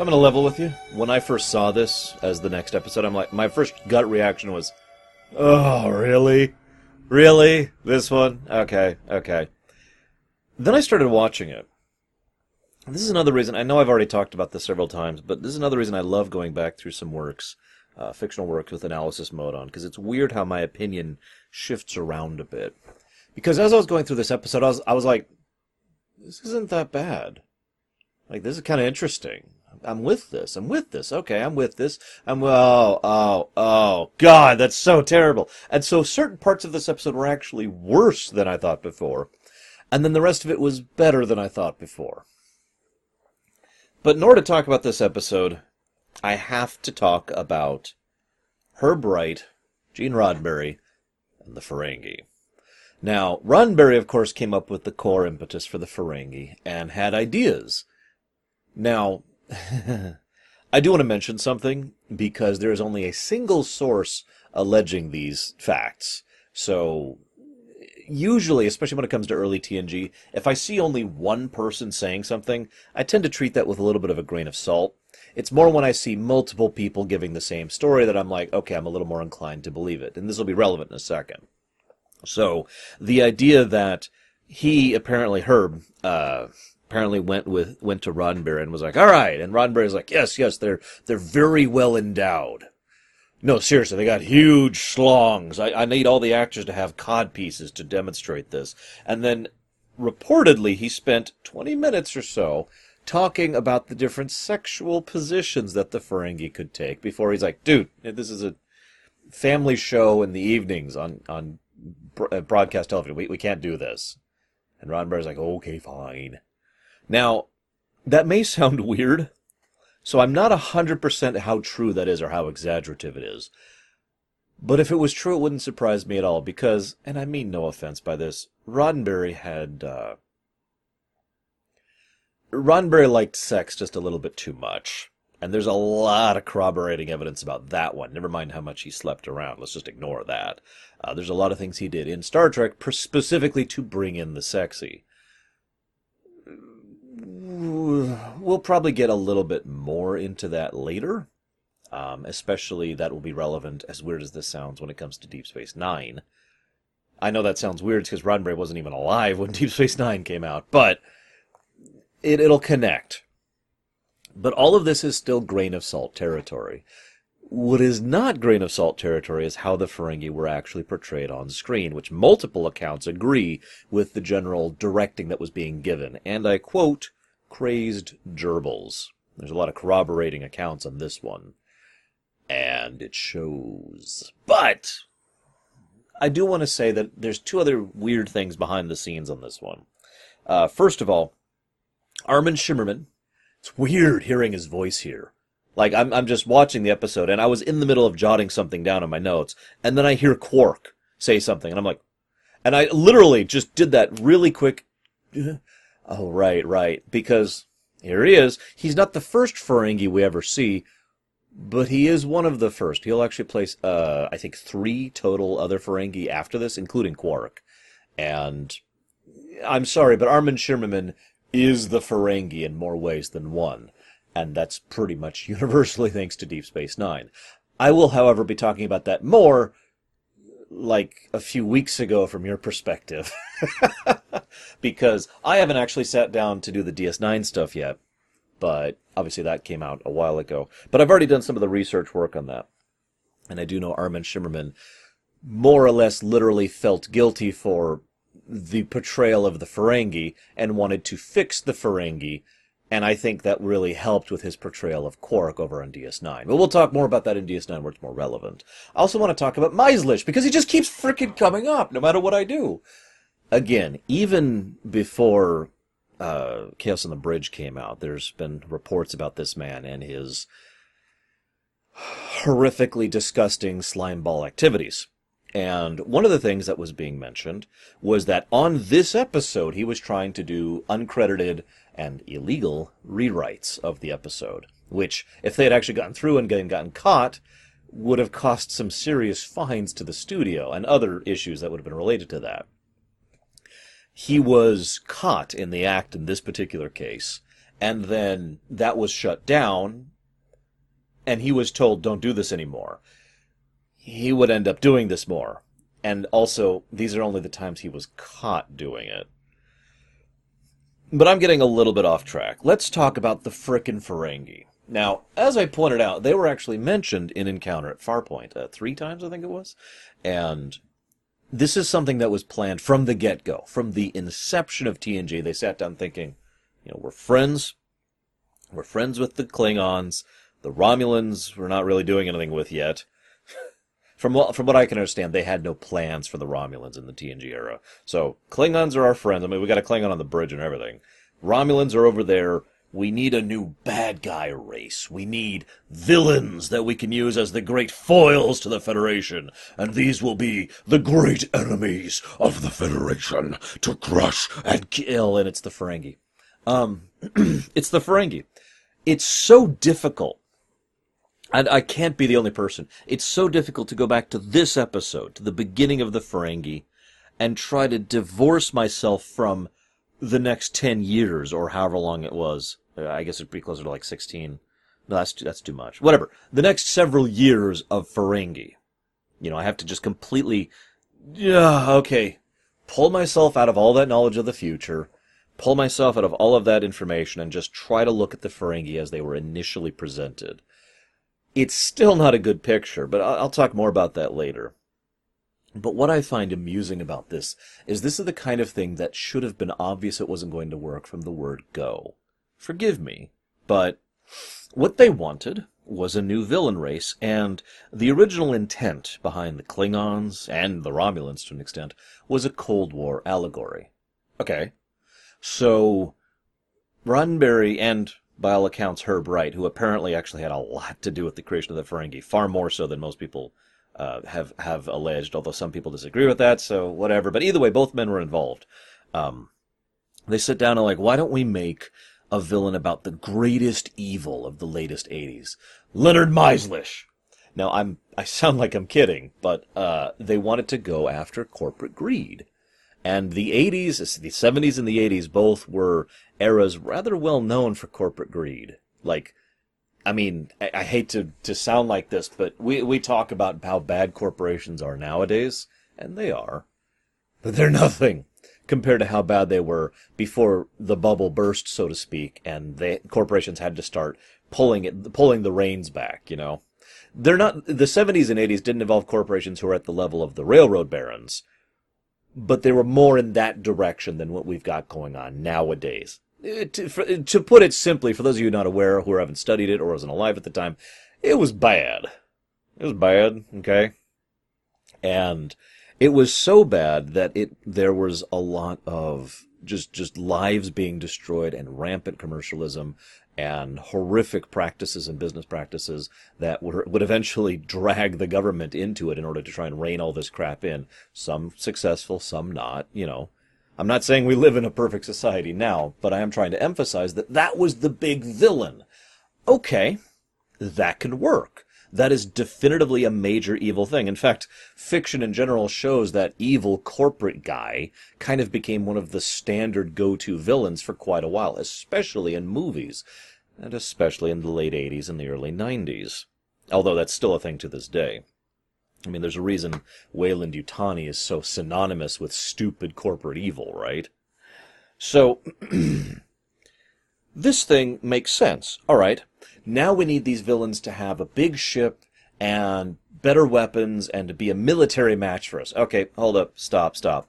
So I'm gonna level with you. When I first saw this as the next episode, I'm like, my first gut reaction was, "Oh, really, really? This one? Okay, okay." Then I started watching it. This is another reason. I know I've already talked about this several times, but this is another reason I love going back through some works, uh, fictional works with analysis mode on, because it's weird how my opinion shifts around a bit. Because as I was going through this episode, I was I was like, "This isn't that bad." Like this is kind of interesting. I'm with this. I'm with this. Okay, I'm with this. I'm oh oh oh God, that's so terrible. And so certain parts of this episode were actually worse than I thought before, and then the rest of it was better than I thought before. But in order to talk about this episode, I have to talk about Herb Wright, Gene Roddenberry, and the Ferengi. Now, Roddenberry, of course, came up with the core impetus for the Ferengi and had ideas. Now, I do want to mention something because there is only a single source alleging these facts. So, usually, especially when it comes to early TNG, if I see only one person saying something, I tend to treat that with a little bit of a grain of salt. It's more when I see multiple people giving the same story that I'm like, okay, I'm a little more inclined to believe it. And this will be relevant in a second. So, the idea that he apparently, Herb, uh, apparently went with went to Roddenberry and was like, "All right," and Roddenberry's like, "Yes, yes, they're they're very well endowed." No, seriously, they got huge schlongs. I, I need all the actors to have cod pieces to demonstrate this. And then, reportedly, he spent 20 minutes or so talking about the different sexual positions that the Ferengi could take before he's like, dude, this is a family show in the evenings on, on uh, broadcast television. We, we can't do this. And Roddenberry's like, okay, fine. Now, that may sound weird, so I'm not 100% how true that is or how exaggerative it is. But if it was true, it wouldn't surprise me at all because, and I mean no offense by this, Roddenberry had, uh, Roddenberry liked sex just a little bit too much. And there's a lot of corroborating evidence about that one. Never mind how much he slept around. Let's just ignore that. Uh, there's a lot of things he did in Star Trek specifically to bring in the sexy we'll probably get a little bit more into that later. Um, especially that will be relevant, as weird as this sounds, when it comes to Deep Space Nine. I know that sounds weird because Roddenberry wasn't even alive when Deep Space Nine came out, but it, it'll connect. But all of this is still grain of salt territory. What is not grain of salt territory is how the Ferengi were actually portrayed on screen, which multiple accounts agree with the general directing that was being given. And I quote, crazed gerbils. There's a lot of corroborating accounts on this one. And it shows. But I do want to say that there's two other weird things behind the scenes on this one. Uh, first of all, Armin Shimerman. It's weird hearing his voice here. Like I'm I'm just watching the episode and I was in the middle of jotting something down in my notes and then I hear Quark say something and I'm like and I literally just did that really quick Oh, right, right. Because here he is. He's not the first Ferengi we ever see, but he is one of the first. He'll actually place, uh, I think, three total other Ferengi after this, including Quark. And I'm sorry, but Armin Shimerman is the Ferengi in more ways than one. And that's pretty much universally thanks to Deep Space Nine. I will, however, be talking about that more like a few weeks ago from your perspective. because I haven't actually sat down to do the DS9 stuff yet. But obviously that came out a while ago. But I've already done some of the research work on that. And I do know Armin Shimerman more or less literally felt guilty for the portrayal of the Ferengi and wanted to fix the Ferengi and I think that really helped with his portrayal of Quark over on DS9. But we'll talk more about that in DS9 where it's more relevant. I also want to talk about Maizlish, because he just keeps freaking coming up, no matter what I do. Again, even before uh, Chaos on the Bridge came out, there's been reports about this man and his horrifically disgusting slime ball activities. And one of the things that was being mentioned was that on this episode, he was trying to do uncredited and illegal rewrites of the episode, which, if they had actually gotten through and gotten caught, would have cost some serious fines to the studio and other issues that would have been related to that. He was caught in the act in this particular case, and then that was shut down, and he was told, don't do this anymore, he would end up doing this more. And also, these are only the times he was caught doing it. But I'm getting a little bit off track. Let's talk about the frickin' Ferengi. Now, as I pointed out, they were actually mentioned in Encounter at Farpoint uh, three times, I think it was. And this is something that was planned from the get go, from the inception of TNG. They sat down thinking, you know, we're friends. We're friends with the Klingons. The Romulans we're not really doing anything with yet. From what from what I can understand, they had no plans for the Romulans in the TNG era. So Klingons are our friends. I mean, we got a Klingon on the bridge and everything. Romulans are over there. We need a new bad guy race. We need villains that we can use as the great foils to the Federation. And these will be the great enemies of the Federation to crush and kill. And it's the Ferengi. Um, it's the Ferengi. It's so difficult. And I can't be the only person. It's so difficult to go back to this episode, to the beginning of the Ferengi, and try to divorce myself from the next 10 years or however long it was. Uh, I guess it'd be closer to like 16. No, that's too, that's too much. Whatever. The next several years of Ferengi. You know, I have to just completely, yeah, okay, pull myself out of all that knowledge of the future, pull myself out of all of that information, and just try to look at the Ferengi as they were initially presented. It's still not a good picture, but I'll talk more about that later. But what I find amusing about this is this is the kind of thing that should have been obvious it wasn't going to work from the word go. Forgive me, but what they wanted was a new villain race, and the original intent behind the Klingons and the Romulans to an extent was a Cold War allegory. Okay. So, Roddenberry and, by all accounts, Herb Wright, who apparently actually had a lot to do with the creation of the Ferengi, far more so than most people uh, have have alleged, although some people disagree with that. So whatever. But either way, both men were involved. Um, they sit down and like, why don't we make a villain about the greatest evil of the latest '80s, Leonard Maizlish? Now I'm I sound like I'm kidding, but uh, they wanted to go after corporate greed. And the 80s, the 70s and the 80s both were eras rather well known for corporate greed. Like, I mean, I, I, hate to, to sound like this, but we, we talk about how bad corporations are nowadays, and they are. But they're nothing compared to how bad they were before the bubble burst, so to speak, and the corporations had to start pulling it, pulling the reins back, you know. They're not, the 70s and 80s didn't involve corporations who were at the level of the railroad barons, but they were more in that direction than what we've got going on nowadays. Uh, to, for, to put it simply, for those of you not aware who haven't studied it or wasn't alive at the time, it was bad. It was bad, okay? And it was so bad that it there was a lot of just just lives being destroyed and rampant commercialism and horrific practices and business practices that would, would eventually drag the government into it in order to try and rein all this crap in. Some successful, some not, you know. I'm not saying we live in a perfect society now, but I am trying to emphasize that that was the big villain. Okay, that can work. That is definitively a major evil thing. In fact, fiction in general shows that evil corporate guy kind of became one of the standard go-to villains for quite a while, especially in movies, and especially in the late 80s and the early 90s. Although that's still a thing to this day. I mean, there's a reason Weyland Yutani is so synonymous with stupid corporate evil, right? So, this thing makes sense. All right, now we need these villains to have a big ship and better weapons and to be a military match for us. Okay, hold up, stop, stop.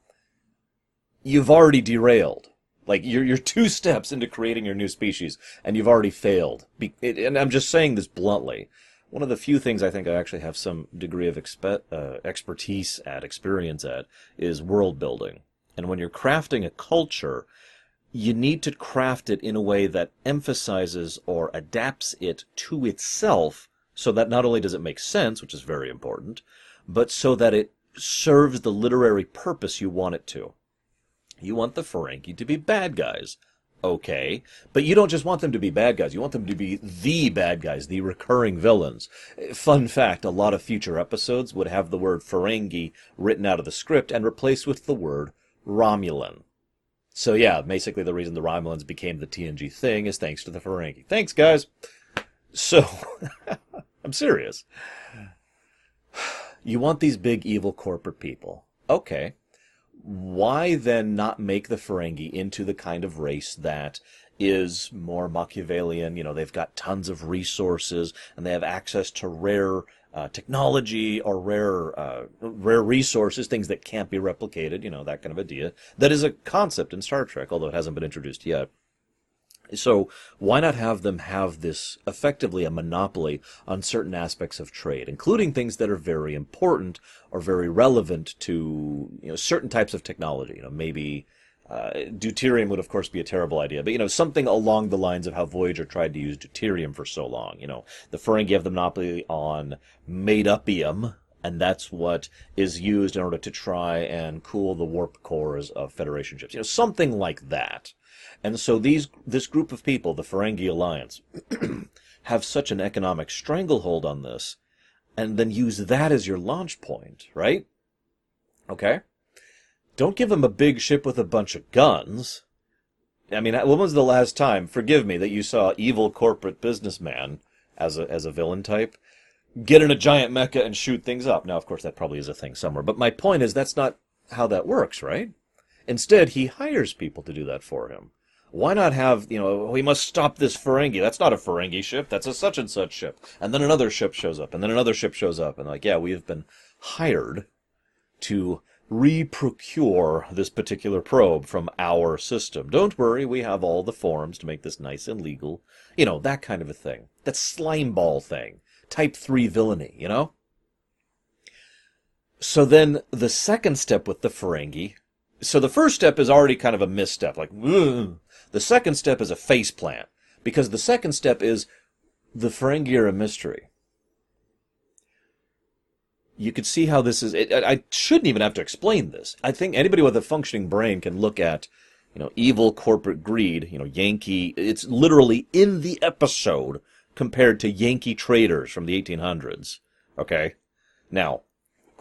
You've already derailed. Like you're you're two steps into creating your new species, and you've already failed. Be- and I'm just saying this bluntly one of the few things I think I actually have some degree of expe- uh, expertise at, experience at, is world building. And when you're crafting a culture, you need to craft it in a way that emphasizes or adapts it to itself so that not only does it make sense, which is very important, but so that it serves the literary purpose you want it to. You want the Ferengi to be bad guys. Okay. But you don't just want them to be bad guys. You want them to be the bad guys, the recurring villains. Fun fact, a lot of future episodes would have the word Ferengi written out of the script and replaced with the word Romulan. So yeah, basically the reason the Romulans became the TNG thing is thanks to the Ferengi. Thanks, guys. So, I'm serious. You want these big evil corporate people. Okay. Why then not make the Ferengi into the kind of race that is more Machiavellian? You know, they've got tons of resources and they have access to rare uh, technology or rare uh, rare resources, things that can't be replicated, you know, that kind of idea. That is a concept in Star Trek, although it hasn't been introduced yet. So why not have them have this effectively a monopoly on certain aspects of trade, including things that are very important or very relevant to you know certain types of technology. You know, maybe uh, deuterium would of course be a terrible idea, but you know something along the lines of how Voyager tried to use deuterium for so long. You know, the Ferengi have the monopoly on made upium, and that's what is used in order to try and cool the warp cores of Federation ships. You know, something like that. And so these this group of people, the Ferengi Alliance, have such an economic stranglehold on this, and then use that as your launch point, right? Okay. Don't give him a big ship with a bunch of guns. I mean, when was the last time, forgive me, that you saw evil corporate businessman as a as a villain type get in a giant mecha and shoot things up? Now, of course, that probably is a thing somewhere, but my point is that's not how that works, right? Instead, he hires people to do that for him. Why not have, you know, we must stop this Ferengi. That's not a Ferengi ship. That's a such and such ship. And then another ship shows up, and then another ship shows up, and like, yeah, we have been hired to re-procure this particular probe from our system. Don't worry, we have all the forms to make this nice and legal. You know, that kind of a thing. That slime ball thing. Type 3 villainy, you know? So then the second step with the Ferengi so the first step is already kind of a misstep, like, Ugh. the second step is a face plant, because the second step is the Ferengi are a mystery. You could see how this is. It, I shouldn't even have to explain this. I think anybody with a functioning brain can look at, you know, evil corporate greed. You know, Yankee. It's literally in the episode compared to Yankee traders from the 1800s. Okay, now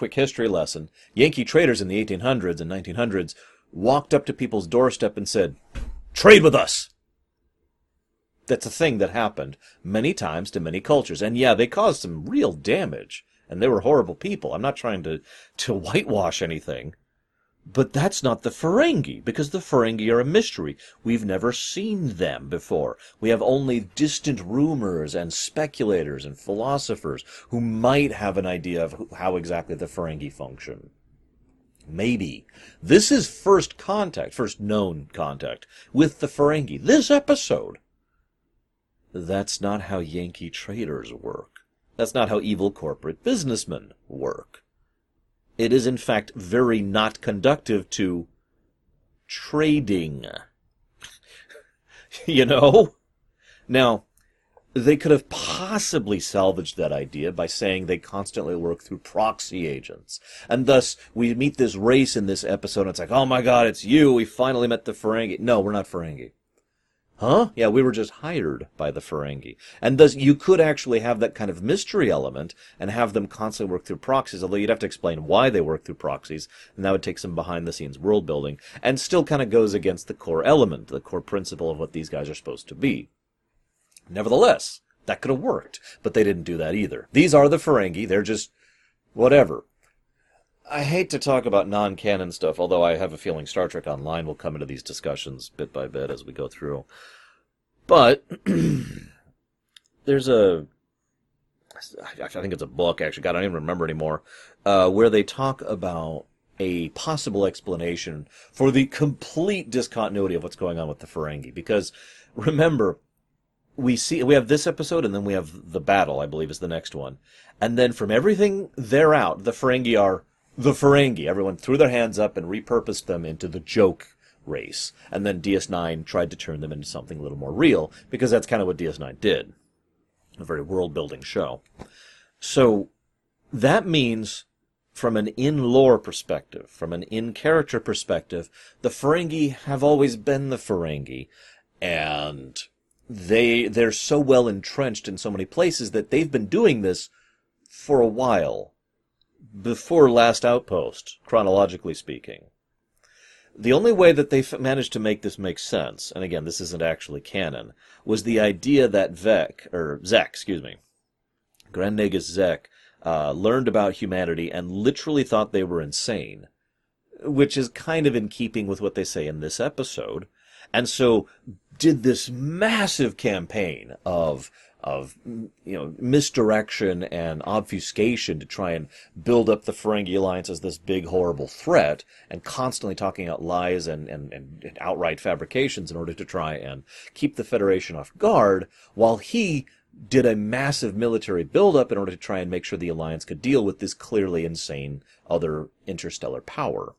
quick history lesson. Yankee traders in the 1800s and 1900s walked up to people's doorstep and said, Trade with us! That's a thing that happened many times to many cultures. And yeah, they caused some real damage. And they were horrible people. I'm not trying to, to whitewash anything. But that's not the Ferengi, because the Ferengi are a mystery. We've never seen them before. We have only distant rumors and speculators and philosophers who might have an idea of how exactly the Ferengi function. Maybe. This is first contact, first known contact with the Ferengi. This episode. That's not how Yankee traders work. That's not how evil corporate businessmen work. It is in fact very not conductive to trading. you know? Now, they could have possibly salvaged that idea by saying they constantly work through proxy agents. And thus, we meet this race in this episode, and it's like, oh my god, it's you, we finally met the Ferengi. No, we're not Ferengi. Huh? Yeah, we were just hired by the Ferengi. And thus, you could actually have that kind of mystery element and have them constantly work through proxies, although you'd have to explain why they work through proxies, and that would take some behind the scenes world building, and still kind of goes against the core element, the core principle of what these guys are supposed to be. Nevertheless, that could have worked, but they didn't do that either. These are the Ferengi, they're just whatever. I hate to talk about non-canon stuff, although I have a feeling Star Trek Online will come into these discussions bit by bit as we go through. But there's a, I think it's a book actually. God, I don't even remember anymore, uh, where they talk about a possible explanation for the complete discontinuity of what's going on with the Ferengi. Because remember, we see we have this episode and then we have the battle. I believe is the next one, and then from everything there out, the Ferengi are the Ferengi. Everyone threw their hands up and repurposed them into the joke race. And then DS9 tried to turn them into something a little more real, because that's kind of what DS9 did. A very world building show. So, that means, from an in lore perspective, from an in character perspective, the Ferengi have always been the Ferengi. And they, they're so well entrenched in so many places that they've been doing this for a while before Last Outpost, chronologically speaking. The only way that they managed to make this make sense, and again, this isn't actually canon, was the idea that Vec, or Zek, excuse me, Grand Nagus Zek, uh, learned about humanity and literally thought they were insane, which is kind of in keeping with what they say in this episode, and so did this massive campaign of of you know misdirection and obfuscation to try and build up the Ferengi alliance as this big horrible threat, and constantly talking out lies and, and, and outright fabrications in order to try and keep the Federation off guard, while he did a massive military buildup in order to try and make sure the alliance could deal with this clearly insane other interstellar power.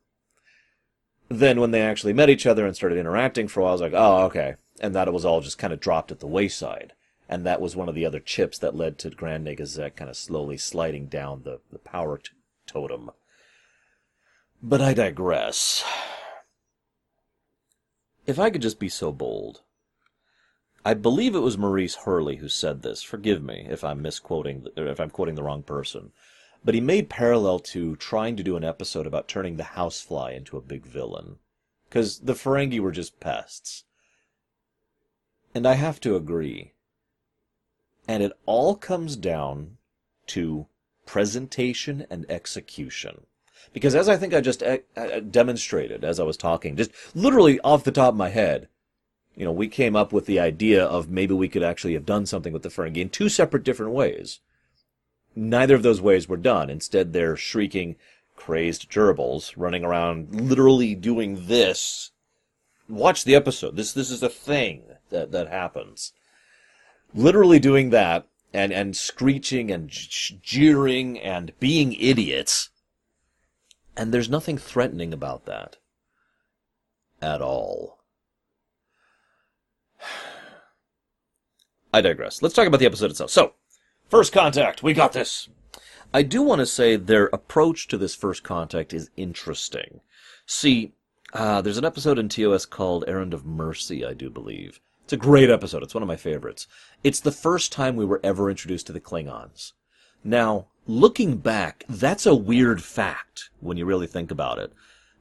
Then when they actually met each other and started interacting for a while, I was like, oh, okay. And that it was all just kind of dropped at the wayside and that was one of the other chips that led to Grand Nagus Zek kind of slowly sliding down the, the power t- totem. But I digress. If I could just be so bold. I believe it was Maurice Hurley who said this. Forgive me if I'm misquoting, if I'm quoting the wrong person. But he made parallel to trying to do an episode about turning the housefly into a big villain. Because the Ferengi were just pests. And I have to agree. And it all comes down to presentation and execution. Because as I think I just uh, uh, demonstrated as I was talking, just literally off the top of my head, you know, we came up with the idea of maybe we could actually have done something with the Ferengi in two separate different ways. Neither of those ways were done. Instead, they're shrieking, crazed gerbils running around, literally doing this. Watch the episode. This this is a thing that that happens literally doing that and and screeching and jeering and being idiots. And there's nothing threatening about that at all. I digress. Let's talk about the episode itself. So, first contact, we got this. I do want to say their approach to this first contact is interesting. See, uh, there's an episode in TOS called Errand of Mercy, I do believe. It's a great episode. It's one of my favorites. It's the first time we were ever introduced to the Klingons. Now, looking back, that's a weird fact when you really think about it.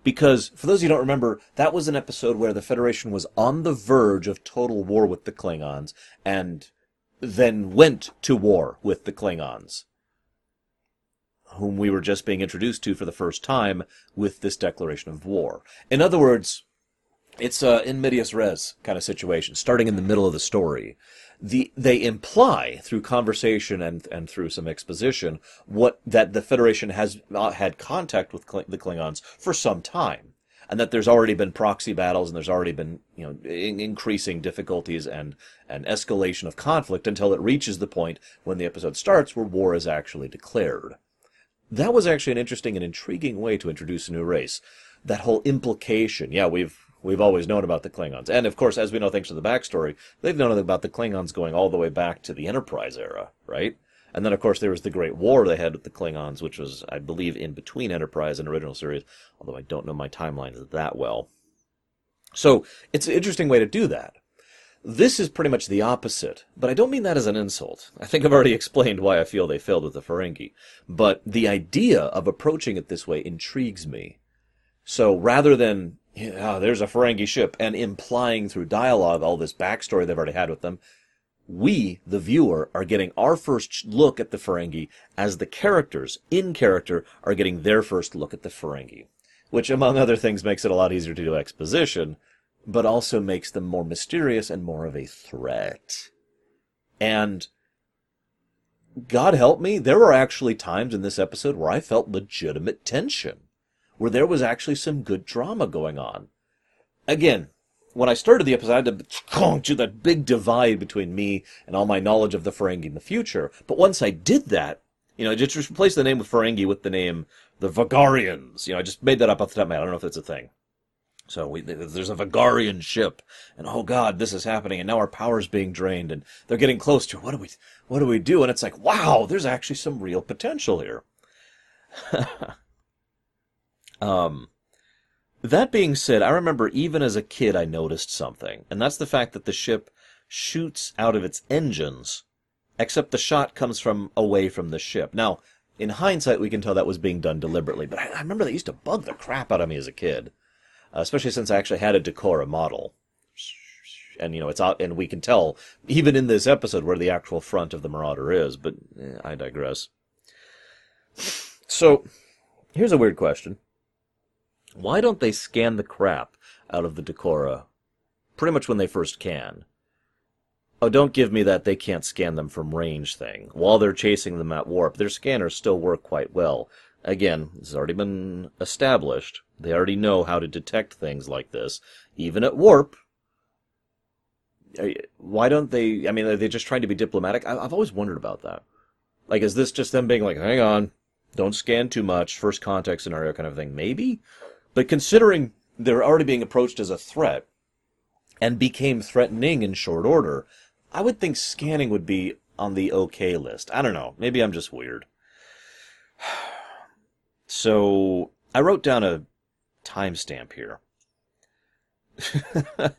Because, for those of you who don't remember, that was an episode where the Federation was on the verge of total war with the Klingons, and then went to war with the Klingons, whom we were just being introduced to for the first time with this declaration of war. In other words, it's a in medias res kind of situation, starting in the middle of the story. The, they imply through conversation and and through some exposition what that the Federation has not had contact with the Klingons for some time, and that there's already been proxy battles and there's already been you know in, increasing difficulties and and escalation of conflict until it reaches the point when the episode starts where war is actually declared. That was actually an interesting and intriguing way to introduce a new race. That whole implication, yeah, we've We've always known about the Klingons. And of course, as we know thanks to the backstory, they've known about the Klingons going all the way back to the Enterprise era, right? And then, of course, there was the Great War they had with the Klingons, which was, I believe, in between Enterprise and original series, although I don't know my timelines that well. So, it's an interesting way to do that. This is pretty much the opposite, but I don't mean that as an insult. I think I've already explained why I feel they failed with the Ferengi. But the idea of approaching it this way intrigues me. So rather than yeah, there's a Ferengi ship, and implying through dialogue all this backstory they've already had with them, we, the viewer, are getting our first look at the Ferengi as the characters, in character, are getting their first look at the Ferengi. Which, among other things, makes it a lot easier to do exposition, but also makes them more mysterious and more of a threat. And God help me, there were actually times in this episode where I felt legitimate tension where there was actually some good drama going on. Again, when I started the episode, I had to to that big divide between me and all my knowledge of the Ferengi in the future. But once I did that, you know, I just replaced the name of Ferengi with the name the Vagarians. You know, I just made that up off the top of my head. I don't know if that's a thing. So we, there's a Vagarian ship, and oh god, this is happening, and now our power's being drained, and they're getting close to. What do we, what do we do? And it's like, wow, there's actually some real potential here. Um, that being said, I remember even as a kid I noticed something, and that's the fact that the ship shoots out of its engines, except the shot comes from away from the ship. Now, in hindsight, we can tell that was being done deliberately, but I, I remember that used to bug the crap out of me as a kid. especially since I actually had a D'Kora model. And you know it's out, and we can tell even in this episode where the actual front of the Marauder is. But eh, I digress. So, here's a weird question: Why don't they scan the crap out of the D'Kora pretty much when they first can? Oh, don't give me that they can't scan them from range thing. While they're chasing them at warp, their scanners still work quite well. Again, has already been established. They already know how to detect things like this, even at warp. Why don't they? I mean, are they just trying to be diplomatic? I've always wondered about that. Like, is this just them being like, hang on, don't scan too much, first contact scenario kind of thing? Maybe. But considering they're already being approached as a threat and became threatening in short order, I would think scanning would be on the okay list. I don't know. Maybe I'm just weird. So I wrote down a timestamp here.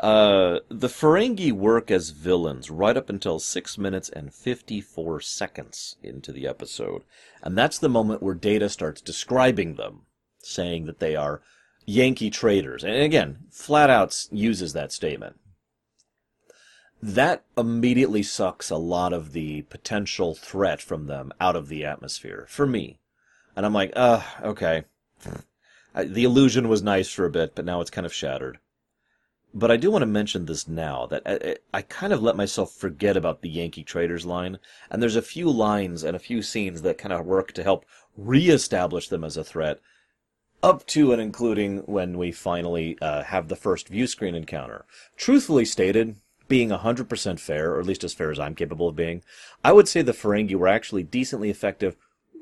uh, the Ferengi work as villains right up until 6 minutes and 54 seconds into the episode. And that's the moment where Data starts describing them, saying that they are Yankee traders. And again, flat out uses that statement that immediately sucks a lot of the potential threat from them out of the atmosphere for me. And I'm like, uh, okay. the illusion was nice for a bit, but now it's kind of shattered. But I do want to mention this now that I, I, kind of let myself forget about the Yankee Traders line, and there's a few lines and a few scenes that kind of work to help reestablish them as a threat, up to and including when we finally uh, have the first view screen encounter. Truthfully stated, being 100% fair, or at least as fair as I'm capable of being, I would say the Ferengi were actually decently effective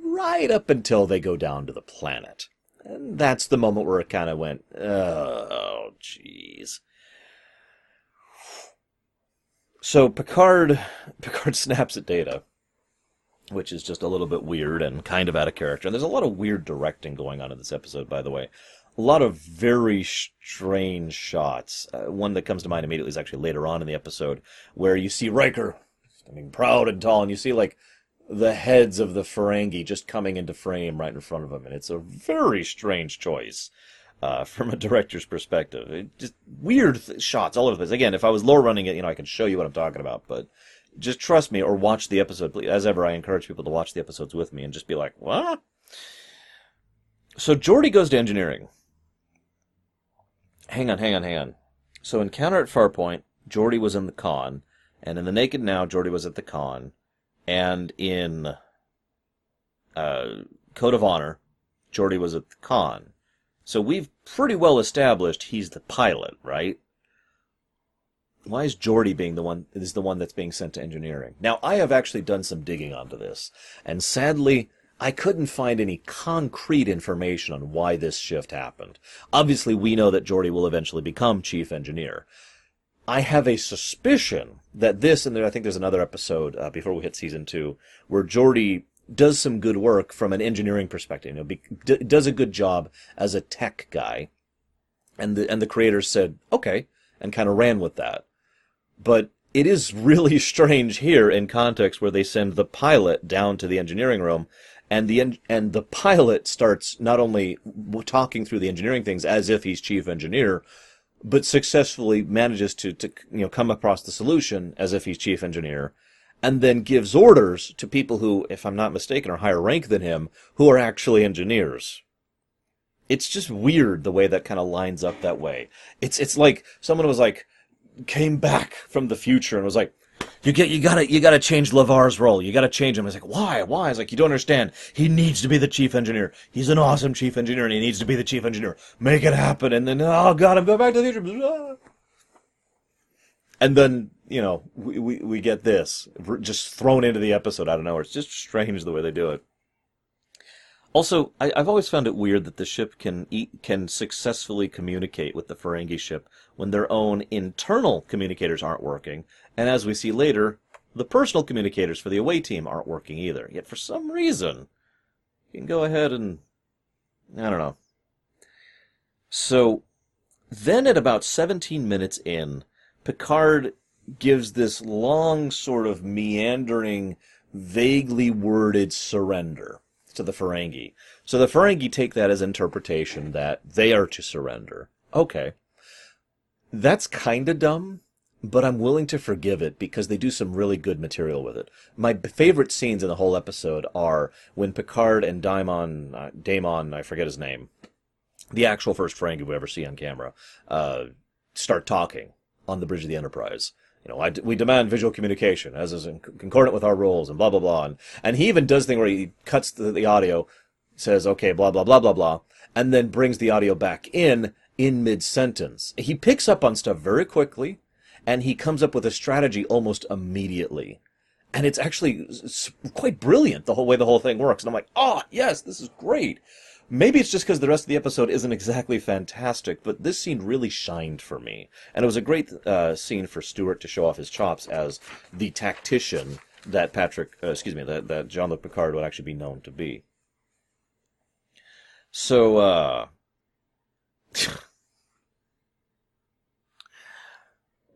right up until they go down to the planet. And that's the moment where it kind of went, oh, jeez. So Picard, Picard snaps at Data, which is just a little bit weird and kind of out of character. And there's a lot of weird directing going on in this episode, by the way a lot of very strange shots. Uh, one that comes to mind immediately is actually later on in the episode, where you see Riker standing proud and tall, and you see like the heads of the Ferengi just coming into frame right in front of him, and it's a very strange choice. Uh, from a director's perspective, it just weird th- shots all over the place. Again, if I was lore running it, you know, I can show you what I'm talking about. But just trust me, or watch the episode. As ever, I encourage people to watch the episodes with me and just be like, "What?" So Geordi goes to engineering hang on, hang on, hang on. So Encounter at Farpoint, Geordi was in the con, and in the Naked Now, Geordi was at the con, and in uh, Code of Honor, Geordi was at the con. So we've pretty well established he's the pilot, right? Why is Geordi being the one is the one that's being sent to engineering? Now I have actually done some digging onto this, and sadly, I couldn't find any concrete information on why this shift happened. Obviously, we know that Geordi will eventually become chief engineer. I have a suspicion that this, and I think there's another episode uh, before we hit season two, where Geordi does some good work from an engineering perspective. You know, be, d- does a good job as a tech guy, and the and the creators said okay, and kind of ran with that. But it is really strange here in context where they send the pilot down to the engineering room and the and the pilot starts not only talking through the engineering things as if he's chief engineer, but successfully manages to to you know come across the solution as if he's chief engineer, and then gives orders to people who, if I'm not mistaken, are higher rank than him, who are actually engineers. It's just weird the way that kind of lines up that way. It's it's like someone was like came back from the future and was like, you get you gotta you gotta change LeVar's role. You gotta change him. Was like, why? Why? Was like, you don't understand. He needs to be the chief engineer. He's an awesome chief engineer, and he needs to be the chief engineer. Make it happen. And then, oh god, I'm going back to the future. And then you know we, we we get this just thrown into the episode out of nowhere. It's just strange the way they do it. Also, I, have always found it weird that the ship can eat, can successfully communicate with the Ferengi ship when their own internal communicators aren't working, and as we see later, the personal communicators for the away team aren't working either. Yet for some reason, you can go ahead and I don't know. So then at about 17 minutes in, Picard gives this long sort of meandering, vaguely worded surrender to the Ferengi. So the Ferengi take that as interpretation that they are to surrender. Okay. That's kind of dumb, but I'm willing to forgive it because they do some really good material with it. My favorite scenes in the whole episode are when Picard and Daimon, uh, I forget his name, the actual first Ferengi we ever see on camera, uh, start talking on the bridge of the Enterprise. You know, I, we demand visual communication as is in, concordant with our rules and blah blah blah. And, and he even does thing where he cuts the, the audio, says okay blah blah blah blah blah, and then brings the audio back in in mid sentence. He picks up on stuff very quickly, and he comes up with a strategy almost immediately. And it's actually quite brilliant the whole way the whole thing works. And I'm like, oh yes, this is great. Maybe it's just because the rest of the episode isn't exactly fantastic, but this scene really shined for me. And it was a great uh, scene for Stewart to show off his chops as the tactician that Patrick, uh, excuse me, that, that Jean-Luc Picard would actually be known to be. So, uh,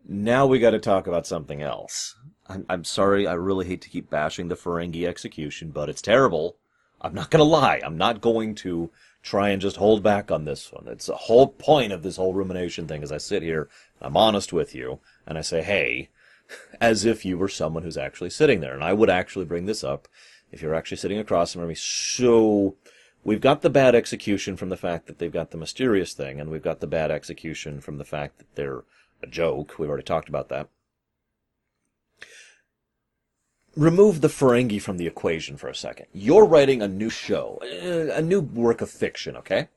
now we got to talk about something else. I'm, I'm sorry, I really hate to keep bashing the Ferengi execution, but it's terrible. I'm not going to lie. I'm not going to try and just hold back on this one. It's the whole point of this whole rumination thing is I sit here, I'm honest with you, and I say, hey, as if you were someone who's actually sitting there. And I would actually bring this up if you're actually sitting across from me. So we've got the bad execution from the fact that they've got the mysterious thing, and we've got the bad execution from the fact that they're a joke. We've already talked about that remove the Ferengi from the equation for a second. You're writing a new show, a new work of fiction, okay?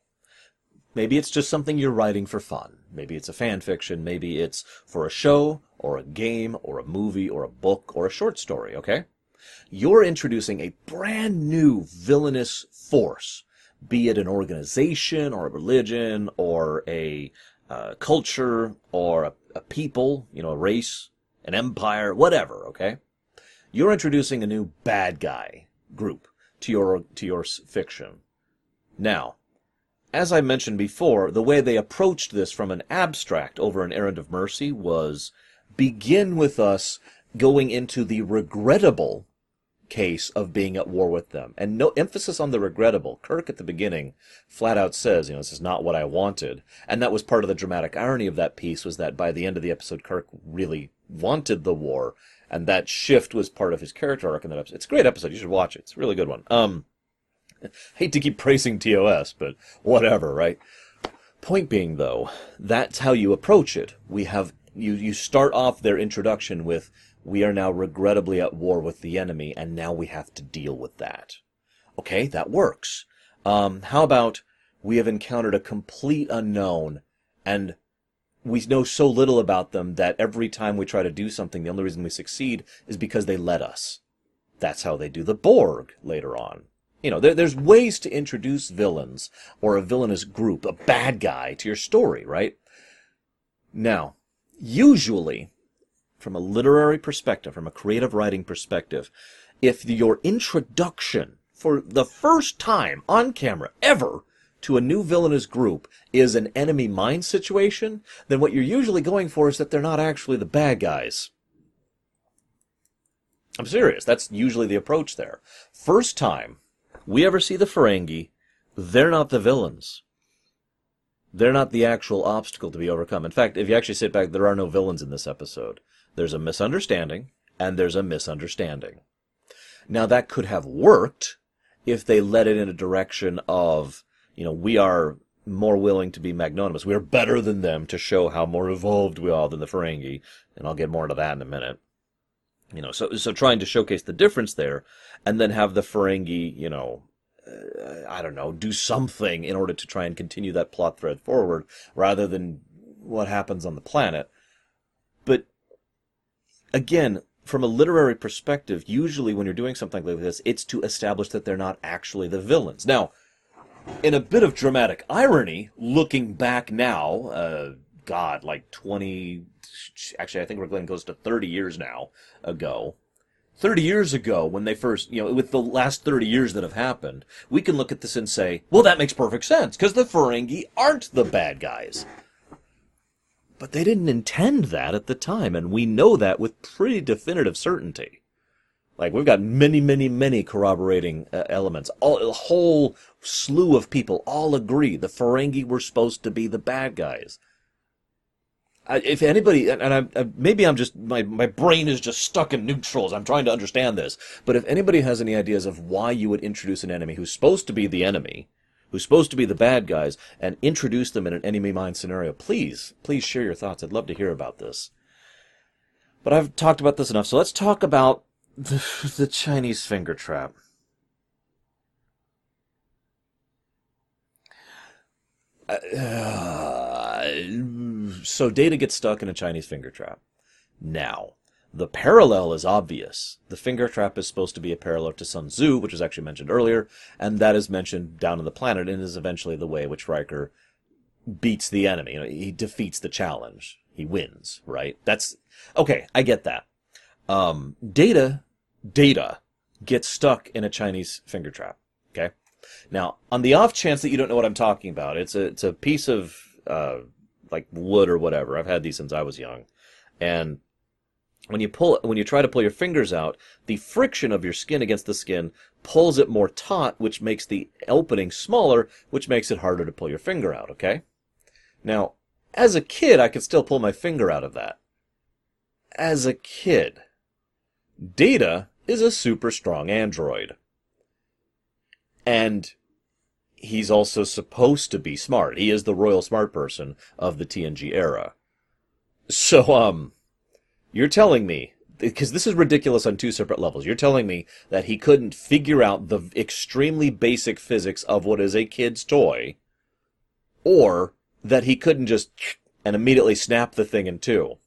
Maybe it's just something you're writing for fun. Maybe it's a fan fiction. Maybe it's for a show, or a game, or a movie, or a book, or a short story, okay? You're introducing a brand new villainous force, be it an organization, or a religion, or a uh, culture, or a, a people, you know, a race, an empire, whatever, okay? You're introducing a new bad guy group to your to your fiction. Now, as I mentioned before, the way they approached this from an abstract over an errand of mercy was begin with us going into the regrettable case of being at war with them. And no emphasis on the regrettable. Kirk at the beginning flat out says, you know, this is not what I wanted. And that was part of the dramatic irony of that piece was that by the end of the episode, Kirk really wanted the war and that shift was part of his character arc in that episode. It's a great episode. You should watch it. It's a really good one. Um, hate to keep praising TOS, but whatever, right? Point being, though, that's how you approach it. We have you you start off their introduction with we are now regrettably at war with the enemy, and now we have to deal with that. Okay, that works. Um, how about we have encountered a complete unknown, and we know so little about them that every time we try to do something, the only reason we succeed is because they let us. That's how they do the Borg later on. You know, there, there's ways to introduce villains or a villainous group, a bad guy to your story, right? Now, usually, from a literary perspective, from a creative writing perspective, if your introduction for the first time on camera ever to a new villainous group is an Enemy Mine situation, then what you're usually going for is that they're not actually the bad guys. I'm serious. That's usually the approach there. First time we ever see the Ferengi, they're not the villains. They're not the actual obstacle to be overcome. In fact, if you actually sit back, there are no villains in this episode. There's a misunderstanding, and there's a misunderstanding. Now, that could have worked if they led it in a direction of you know, we are more willing to be magnanimous. We are better than them to show how more evolved we are than the Ferengi, and I'll get more into that in a minute. You know, so so trying to showcase the difference there, and then have the Ferengi, you know, uh, I don't know, do something in order to try and continue that plot thread forward, rather than what happens on the planet. But again, from a literary perspective, usually when you're doing something like this, it's to establish that they're not actually the villains. Now, in a bit of dramatic irony, looking back now, uh, God, like 20, actually, I think we're going close to 30 years now ago. 30 years ago, when they first, you know, with the last 30 years that have happened, we can look at this and say, well, that makes perfect sense, because the Ferengi aren't the bad guys. But they didn't intend that at the time, and we know that with pretty definitive certainty. Like we've got many, many, many corroborating uh, elements. All, a whole slew of people all agree the Ferengi were supposed to be the bad guys. I, if anybody, and, and I, I, maybe I'm just my my brain is just stuck in neutrals. I'm trying to understand this, but if anybody has any ideas of why you would introduce an enemy who's supposed to be the enemy, who's supposed to be the bad guys, and introduce them in an Enemy Mine scenario, please, please share your thoughts. I'd love to hear about this. But I've talked about this enough, so let's talk about the, the Chinese finger trap. Uh, so Data gets stuck in a Chinese finger trap. Now, the parallel is obvious. The finger trap is supposed to be a parallel to Sun Tzu, which was actually mentioned earlier, and that is mentioned down on the planet and is eventually the way which Riker beats the enemy. You know, he defeats the challenge. He wins, right? That's okay. I get that. Um, data, data gets stuck in a Chinese finger trap. Okay. Now, on the off chance that you don't know what I'm talking about, it's a it's a piece of uh, like wood or whatever. I've had these since I was young, and when you pull when you try to pull your fingers out, the friction of your skin against the skin pulls it more taut, which makes the opening smaller, which makes it harder to pull your finger out. Okay. Now, as a kid, I could still pull my finger out of that. As a kid. Data is a super strong android. And he's also supposed to be smart. He is the royal smart person of the TNG era. So, um, you're telling me, because this is ridiculous on two separate levels, you're telling me that he couldn't figure out the extremely basic physics of what is a kid's toy, or that he couldn't just and immediately snap the thing in two,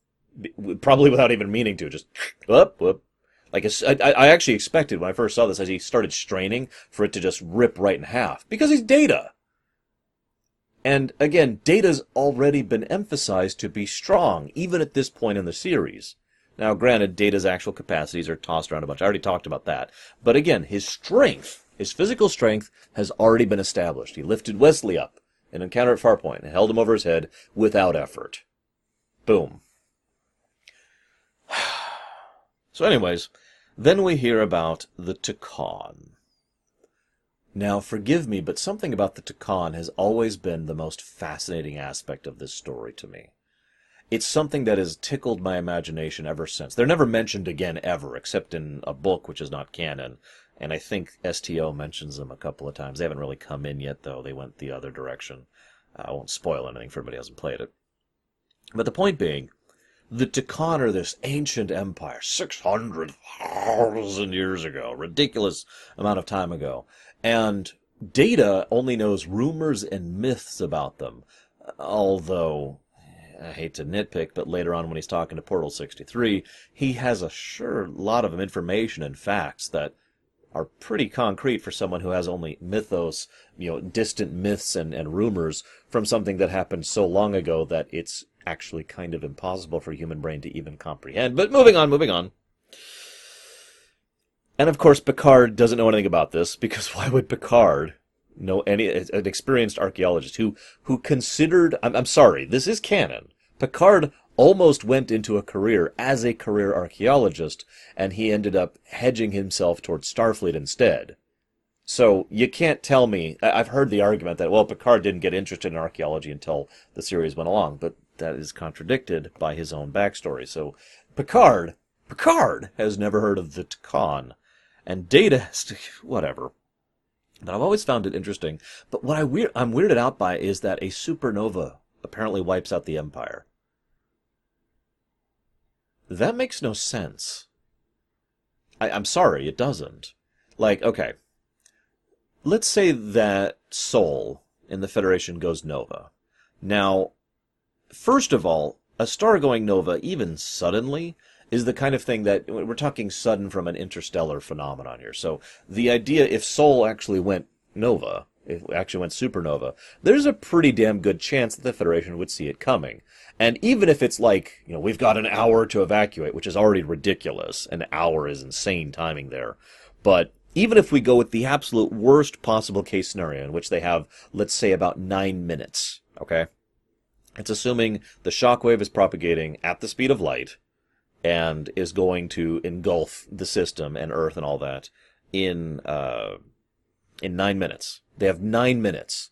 probably without even meaning to. Just whoop whoop. Like I, I actually expected when I first saw this as he started straining for it to just rip right in half because he's Data. And again, Data's already been emphasized to be strong, even at this point in the series. Now, granted, Data's actual capacities are tossed around a bunch. I already talked about that. But again, his strength, his physical strength, has already been established. He lifted Wesley up an encounter at Farpoint and held him over his head without effort. Boom. So, anyways, then we hear about the Tkon. Now, forgive me, but something about the Tkon has always been the most fascinating aspect of this story to me. It's something that has tickled my imagination ever since. They're never mentioned again ever, except in a book which is not canon, and I think STO mentions them a couple of times. They haven't really come in yet, though. They went the other direction. I won't spoil anything for anybody who hasn't played it. But the point being, the are this ancient empire, 600,000 years ago, ridiculous amount of time ago. And Data only knows rumors and myths about them. Although, I hate to nitpick, but later on when he's talking to Portal 63, he has a sure lot of information and facts that are pretty concrete for someone who has only mythos, you know, distant myths and, and rumors from something that happened so long ago that it's actually kind of impossible for human brain to even comprehend. But moving on, moving on. And of course, Picard doesn't know anything about this because why would Picard know any an experienced archaeologist who who considered? I'm, I'm sorry, this is canon. Picard almost went into a career as a career archaeologist, and he ended up hedging himself towards Starfleet instead. So you can't tell me. I've heard the argument that well, Picard didn't get interested in archaeology until the series went along, but that is contradicted by his own backstory. So Picard, Picard has never heard of the Tkon, and Data has to, whatever. But I've always found it interesting. But what I weir- I'm weirded out by is that a supernova apparently wipes out the Empire. That makes no sense. I, I'm sorry, it doesn't. Like, okay. Let's say that Sol in the Federation goes nova. Now, first of all, a star going nova, even suddenly, is the kind of thing that we're talking sudden from an interstellar phenomenon here. So the idea if Sol actually went nova, if it actually went supernova, there's a pretty damn good chance that the Federation would see it coming. And even if it's like, you know, we've got an hour to evacuate, which is already ridiculous, an hour is insane timing there. But even if we go with the absolute worst possible case scenario in which they have, let's say, about nine minutes, okay? It's assuming the shockwave is propagating at the speed of light, and is going to engulf the system and Earth and all that in uh, in nine minutes. They have nine minutes.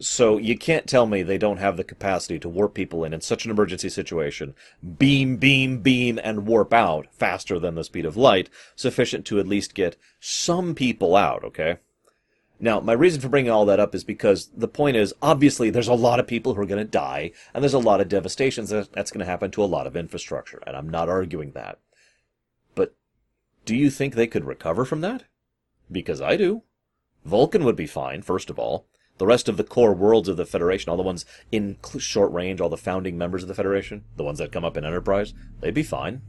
So you can't tell me they don't have the capacity to warp people in in such an emergency situation, beam, beam, beam, and warp out faster than the speed of light, sufficient to at least get some people out, okay? Now, my reason for bringing all that up is because the point is, obviously, there's a lot of people who are going to die, and there's a lot of devastations that's going to happen to a lot of infrastructure, and I'm not arguing that. But do you think they could recover from that? Because I do. Vulcan would be fine, first of all. The rest of the core worlds of the Federation, all the ones in short range, all the founding members of the Federation, the ones that come up in Enterprise, they'd be fine.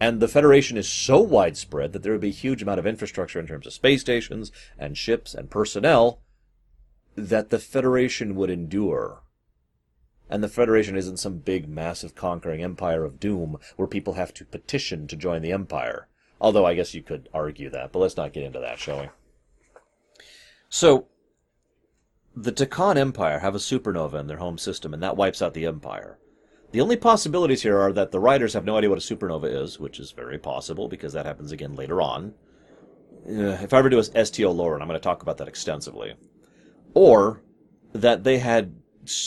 And the Federation is so widespread that there would be a huge amount of infrastructure in terms of space stations and ships and personnel that the Federation would endure. And the Federation isn't some big, massive, conquering empire of doom where people have to petition to join the empire. Although I guess you could argue that, but let's not get into that, shall we? So, the Tkon Empire have a supernova in their home system, and that wipes out the Empire. The only possibilities here are that the writers have no idea what a supernova is, which is very possible because that happens again later on. Uh, if I ever do a STO lore, and I'm going to talk about that extensively, or that they had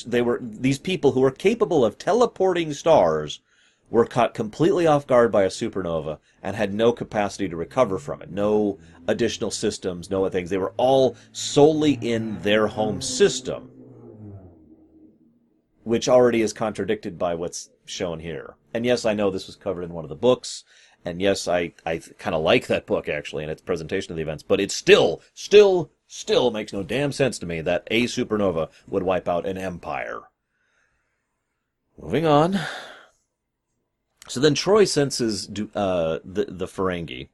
they were these people who were capable of teleporting stars were caught completely off guard by a supernova and had no capacity to recover from it. No additional systems, no other things. They were all solely in their home system, which already is contradicted by what's shown here. And yes, I know this was covered in one of the books. And yes, I, I kind of like that book actually and its presentation of the events, but it still, still, still makes no damn sense to me that a supernova would wipe out an empire. Moving on. So then Troi senses uh, the the Ferengi.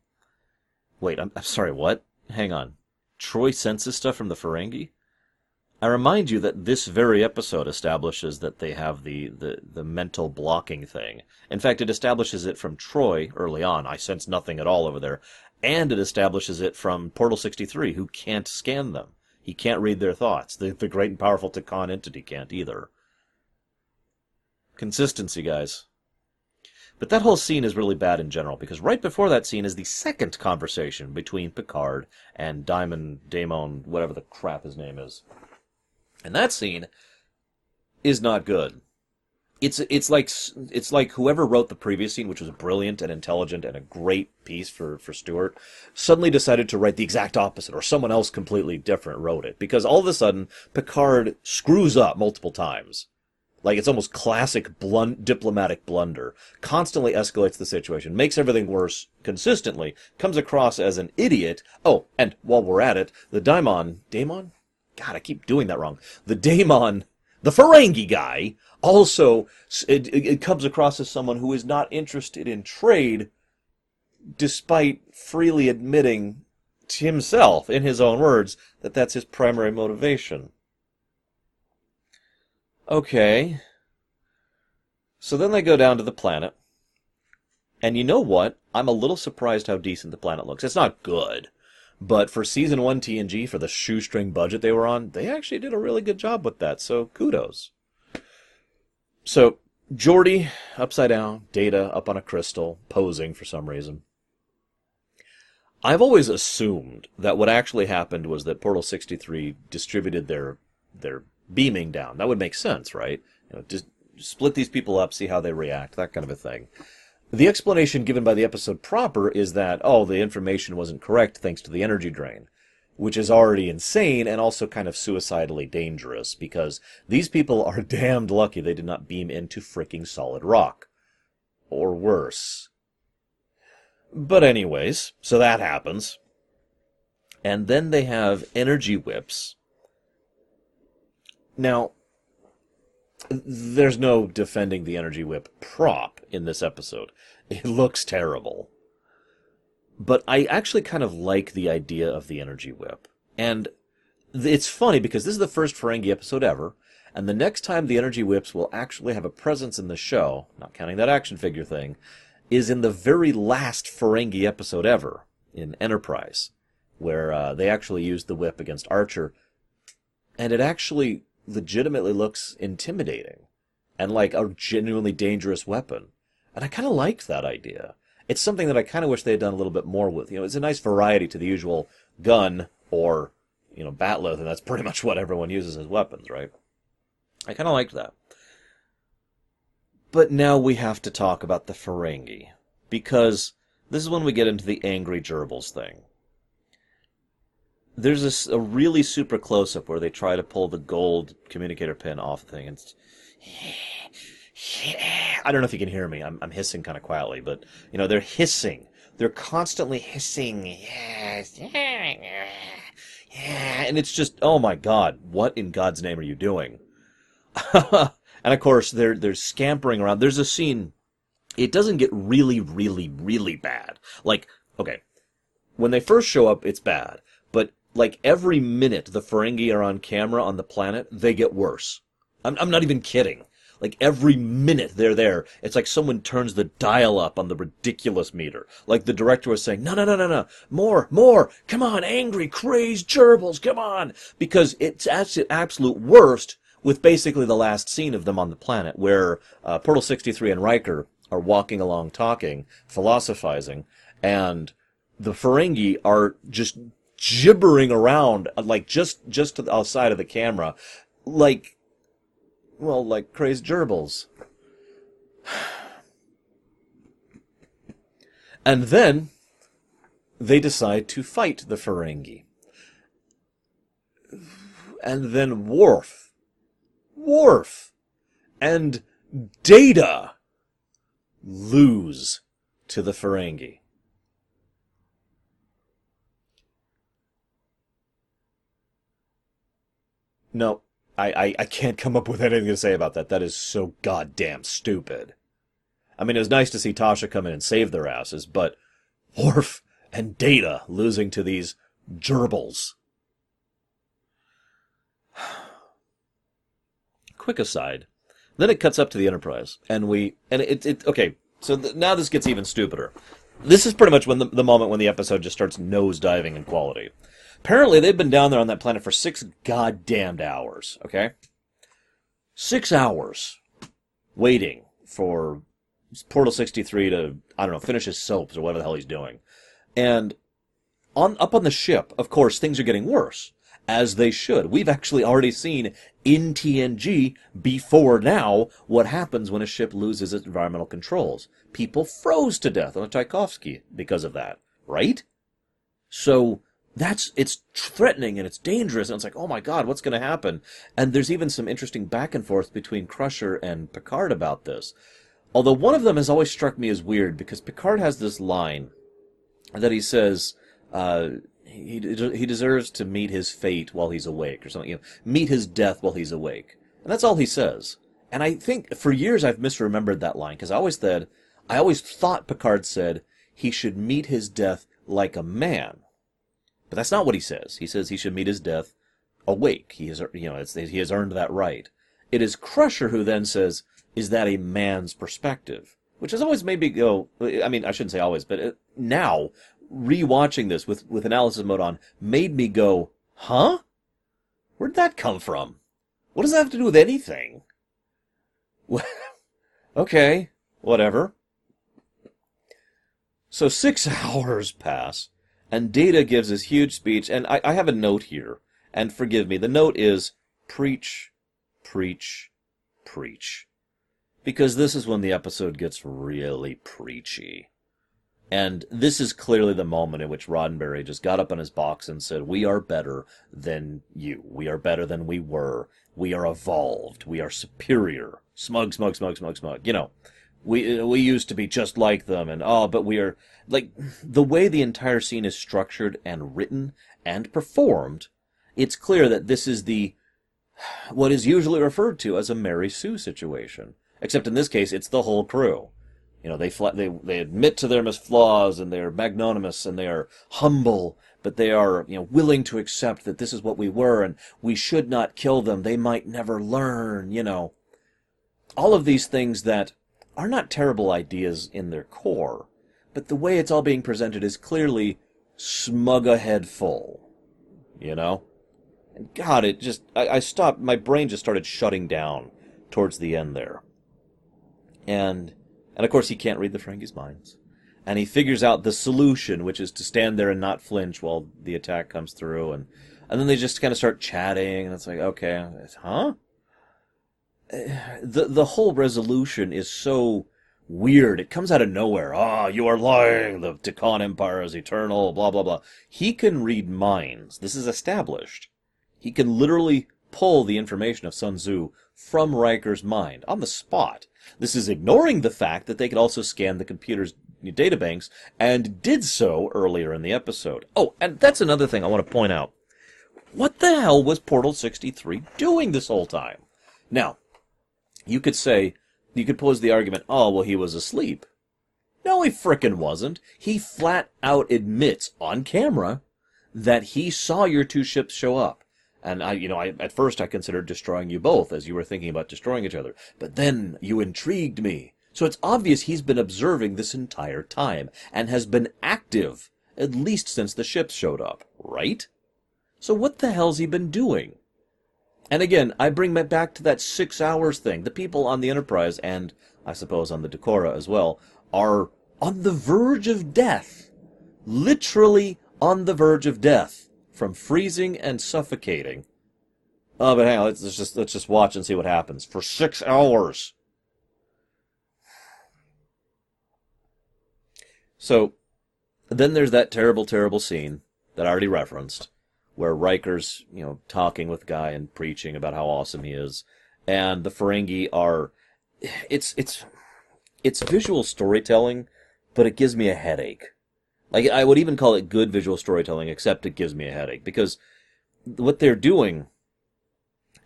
Wait, I'm, I'm sorry. What? Hang on. Troi senses stuff from the Ferengi. I remind you that this very episode establishes that they have the, the, the mental blocking thing. In fact, it establishes it from Troi early on. I sense nothing at all over there. And it establishes it from Portal 63, who can't scan them. He can't read their thoughts. The, the great and powerful Tkon entity can't either. Consistency, guys. But that whole scene is really bad in general because right before that scene is the second conversation between Picard and Diamond Damon, whatever the crap his name is. And that scene is not good. It's it's like it's like whoever wrote the previous scene, which was brilliant and intelligent and a great piece for for Stewart, suddenly decided to write the exact opposite, or someone else completely different wrote it because all of a sudden Picard screws up multiple times like it's almost classic diplomatic blunder. Constantly escalates the situation, makes everything worse consistently, comes across as an idiot. Oh, and while we're at it, the daimon, daimon? God, I keep doing that wrong. The daemon, the Ferengi guy, also it, it comes across as someone who is not interested in trade, despite freely admitting to himself, in his own words, that that's his primary motivation. Okay. So then they go down to the planet. And you know what? I'm a little surprised how decent the planet looks. It's not good. But for season one TNG, for the shoestring budget they were on, they actually did a really good job with that. So kudos. So Geordi upside down, Data up on a crystal, posing for some reason. I've always assumed that what actually happened was that Portal 63 distributed their their beaming down. That would make sense, right? You know, just split these people up, see how they react, that kind of a thing. The explanation given by the episode proper is that, oh, the information wasn't correct thanks to the energy drain, which is already insane and also kind of suicidally dangerous because these people are damned lucky they did not beam into freaking solid rock. Or worse. But anyways, so that happens. And then they have energy whips now, there's no defending the energy whip prop in this episode. It looks terrible. But I actually kind of like the idea of the energy whip. And it's funny because this is the first Ferengi episode ever, and the next time the energy whips will actually have a presence in the show, not counting that action figure thing, is in the very last Ferengi episode ever, in Enterprise, where uh, they actually used the whip against Archer. And it actually legitimately looks intimidating and like a genuinely dangerous weapon. And I kind of liked that idea. It's something that I kind of wish they had done a little bit more with. You know, it's a nice variety to the usual gun or, you know, bat'leth, and that's pretty much what everyone uses as weapons, right? I kind of liked that. But now we have to talk about the Ferengi, because this is when we get into the angry gerbils thing. There's a, a really super close up where they try to pull the gold communicator pin off the thing, and I don't know if you can hear me. I'm, I'm hissing kind of quietly, but you know they're hissing. They're constantly hissing. Yes, yeah, and it's just oh my god, what in God's name are you doing? and of course they're they're scampering around. There's a scene. It doesn't get really, really, really bad. Like okay, when they first show up, it's bad, but like every minute the Ferengi are on camera on the planet, they get worse. I'm, I'm not even kidding. Like every minute they're there, it's like someone turns the dial up on the ridiculous meter. Like the director was saying, no, no, no, no, no, more, more, come on, angry, crazed gerbils, come on. Because it's at its absolute worst with basically the last scene of them on the planet where uh, Portal 63 and Riker are walking along talking, philosophizing, and the Ferengi are just gibbering around, like just, just to the outside of the camera, like well, like crazed gerbils. And then they decide to fight the Ferengi. And then Worf, Worf, and Data lose to the Ferengi. No, I, I, I can't come up with anything to say about that. That is so goddamn stupid. I mean, it was nice to see Tasha come in and save their asses, but Worf and Data losing to these gerbils. Quick aside. Then it cuts up to the Enterprise, and we and it it okay. So th- now this gets even stupider. This is pretty much when the, the moment when the episode just starts nosediving in quality. Apparently, they've been down there on that planet for six goddamned hours, okay? Six hours waiting for Portal 63 to, I don't know, finish his soaps or whatever the hell he's doing. And on up on the ship, of course, things are getting worse. As they should. We've actually already seen in TNG before now what happens when a ship loses its environmental controls. People froze to death on the Tchaikovsky because of that, right? So that's it's threatening and it's dangerous and it's like oh my god what's going to happen? And there's even some interesting back and forth between crusher and picard about this. Although one of them has always struck me as weird because picard has this line that he says uh, he, he deserves to meet his fate while he's awake or something you know meet his death while he's awake. And that's all he says. And i think for years i've misremembered that line because i always said i always thought picard said he should meet his death like a man but that's not what he says. He says he should meet his death awake. He has, you know, he has earned that right. It is Crusher who then says, "Is that a man's perspective?" Which has always made me go. I mean, I shouldn't say always, but it, now rewatching this with with analysis mode on made me go, "Huh? Where'd that come from? What does that have to do with anything?" okay, whatever. So six hours pass and Data gives this huge speech, and I, I have a note here, and forgive me. The note is preach, preach, preach. Because this is when the episode gets really preachy. And this is clearly the moment in which Roddenberry just got up on his box and said, We are better than you. We are better than we were. We are evolved. We are superior. Smug, smug, smug, smug, smug. You know, we we used to be just like them and oh but we are like the way the entire scene is structured and written and performed it's clear that this is the what is usually referred to as a Mary Sue situation. Except in this case it's the whole crew. You know they they they admit to their flaws and they are magnanimous and they are humble but they are you know willing to accept that this is what we were and we should not kill them. They might never learn you know. All of these things that are not terrible ideas in their core, but the way it's all being presented is clearly smug ahead full. You know? And God, it just, I, I stopped, my brain just started shutting down towards the end there. And And of course, he can't read the Ferengi's minds. And he figures out the solution, which is to stand there and not flinch while the attack comes through. And, and then they just kind of start chatting, and it's like, okay, huh? The, the whole resolution is so weird. It comes out of nowhere. Ah, you are lying. The Tkon Empire is eternal, blah, blah, blah. He can read minds. This is established. He can literally pull the information of Sun Tzu from Riker's mind on the spot. This is ignoring the fact that they could also scan the computer's databanks and did so earlier in the episode. Oh, and that's another thing I want to point out. What the hell was Portal 63 doing this whole time? Now, you could say, you could pose the argument, oh, well, he was asleep. No, he frickin' wasn't. He flat out admits on camera that he saw your two ships show up. And I, you know, I, at first I considered destroying you both as you were thinking about destroying each other. But then you intrigued me. So it's obvious he's been observing this entire time and has been active at least since the ships showed up, right? So what the hell's he been doing? And again, I bring back to that six hours thing. The people on the Enterprise, and I suppose on the D'Kora as well, are on the verge of death. Literally on the verge of death from freezing and suffocating. Oh, but hang on, let's, let's just let's just watch and see what happens for six hours. So, then there's that terrible, terrible scene that I already referenced, where Riker's, you know, talking with Guy and preaching about how awesome he is, and the Ferengi are, it's it's it's visual storytelling, but it gives me a headache. Like I would even call it good visual storytelling, except it gives me a headache because what they're doing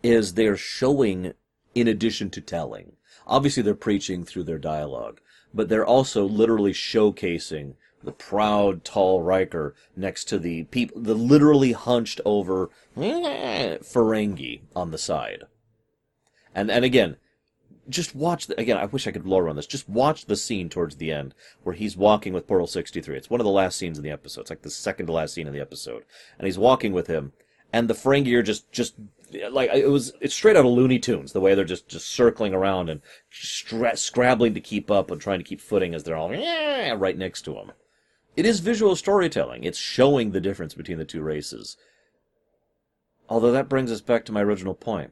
is they're showing in addition to telling. Obviously, they're preaching through their dialogue, but they're also literally showcasing the proud, tall Riker next to the people, the literally hunched over Ferengi on the side. And and again, just watch the, again. I wish I could lore on this. Just watch the scene towards the end where he's walking with Portal sixty three. It's one of the last scenes in the episode. It's like the second to last scene in the episode, and he's walking with him, and the Ferengi are just just like it was. It's straight out of Looney Tunes. The way they're just just circling around and stra- scrabbling to keep up and trying to keep footing as they're all right next to him. It is visual storytelling. It's showing the difference between the two races. Although that brings us back to my original point.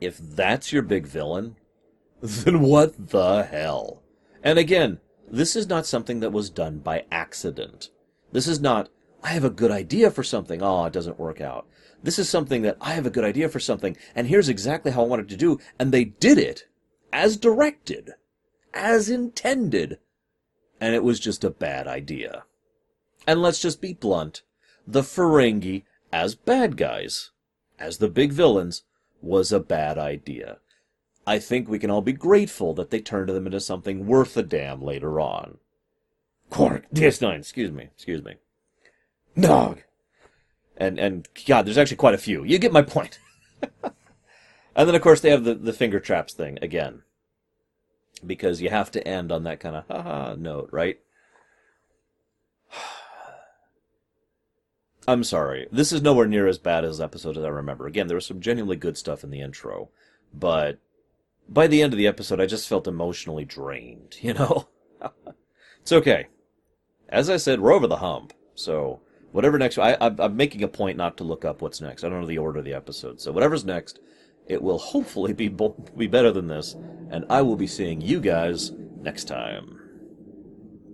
If that's your big villain, then what the hell? And again, this is not something that was done by accident. This is not, I have a good idea for something. Oh, it doesn't work out. This is something that I have a good idea for something, and here's exactly how I want it to do, and they did it as directed, as intended, and it was just a bad idea. And let's just be blunt, the Ferengi as bad guys, as the big villains, was a bad idea. I think we can all be grateful that they turned them into something worth a damn later on. Quark, DS9, excuse me, excuse me. Nog. And, and, God, there's actually quite a few. You get my point. and then, of course, they have the, the finger traps thing again. Because you have to end on that kind of haha note, right? I'm sorry. This is nowhere near as bad as episode as I remember. Again, there was some genuinely good stuff in the intro, but by the end of the episode, I just felt emotionally drained, you know? it's okay. As I said, we're over the hump, so whatever next, I, I'm making a point not to look up what's next. I don't know the order of the episode, so whatever's next, it will hopefully be, be better than this, and I will be seeing you guys next time.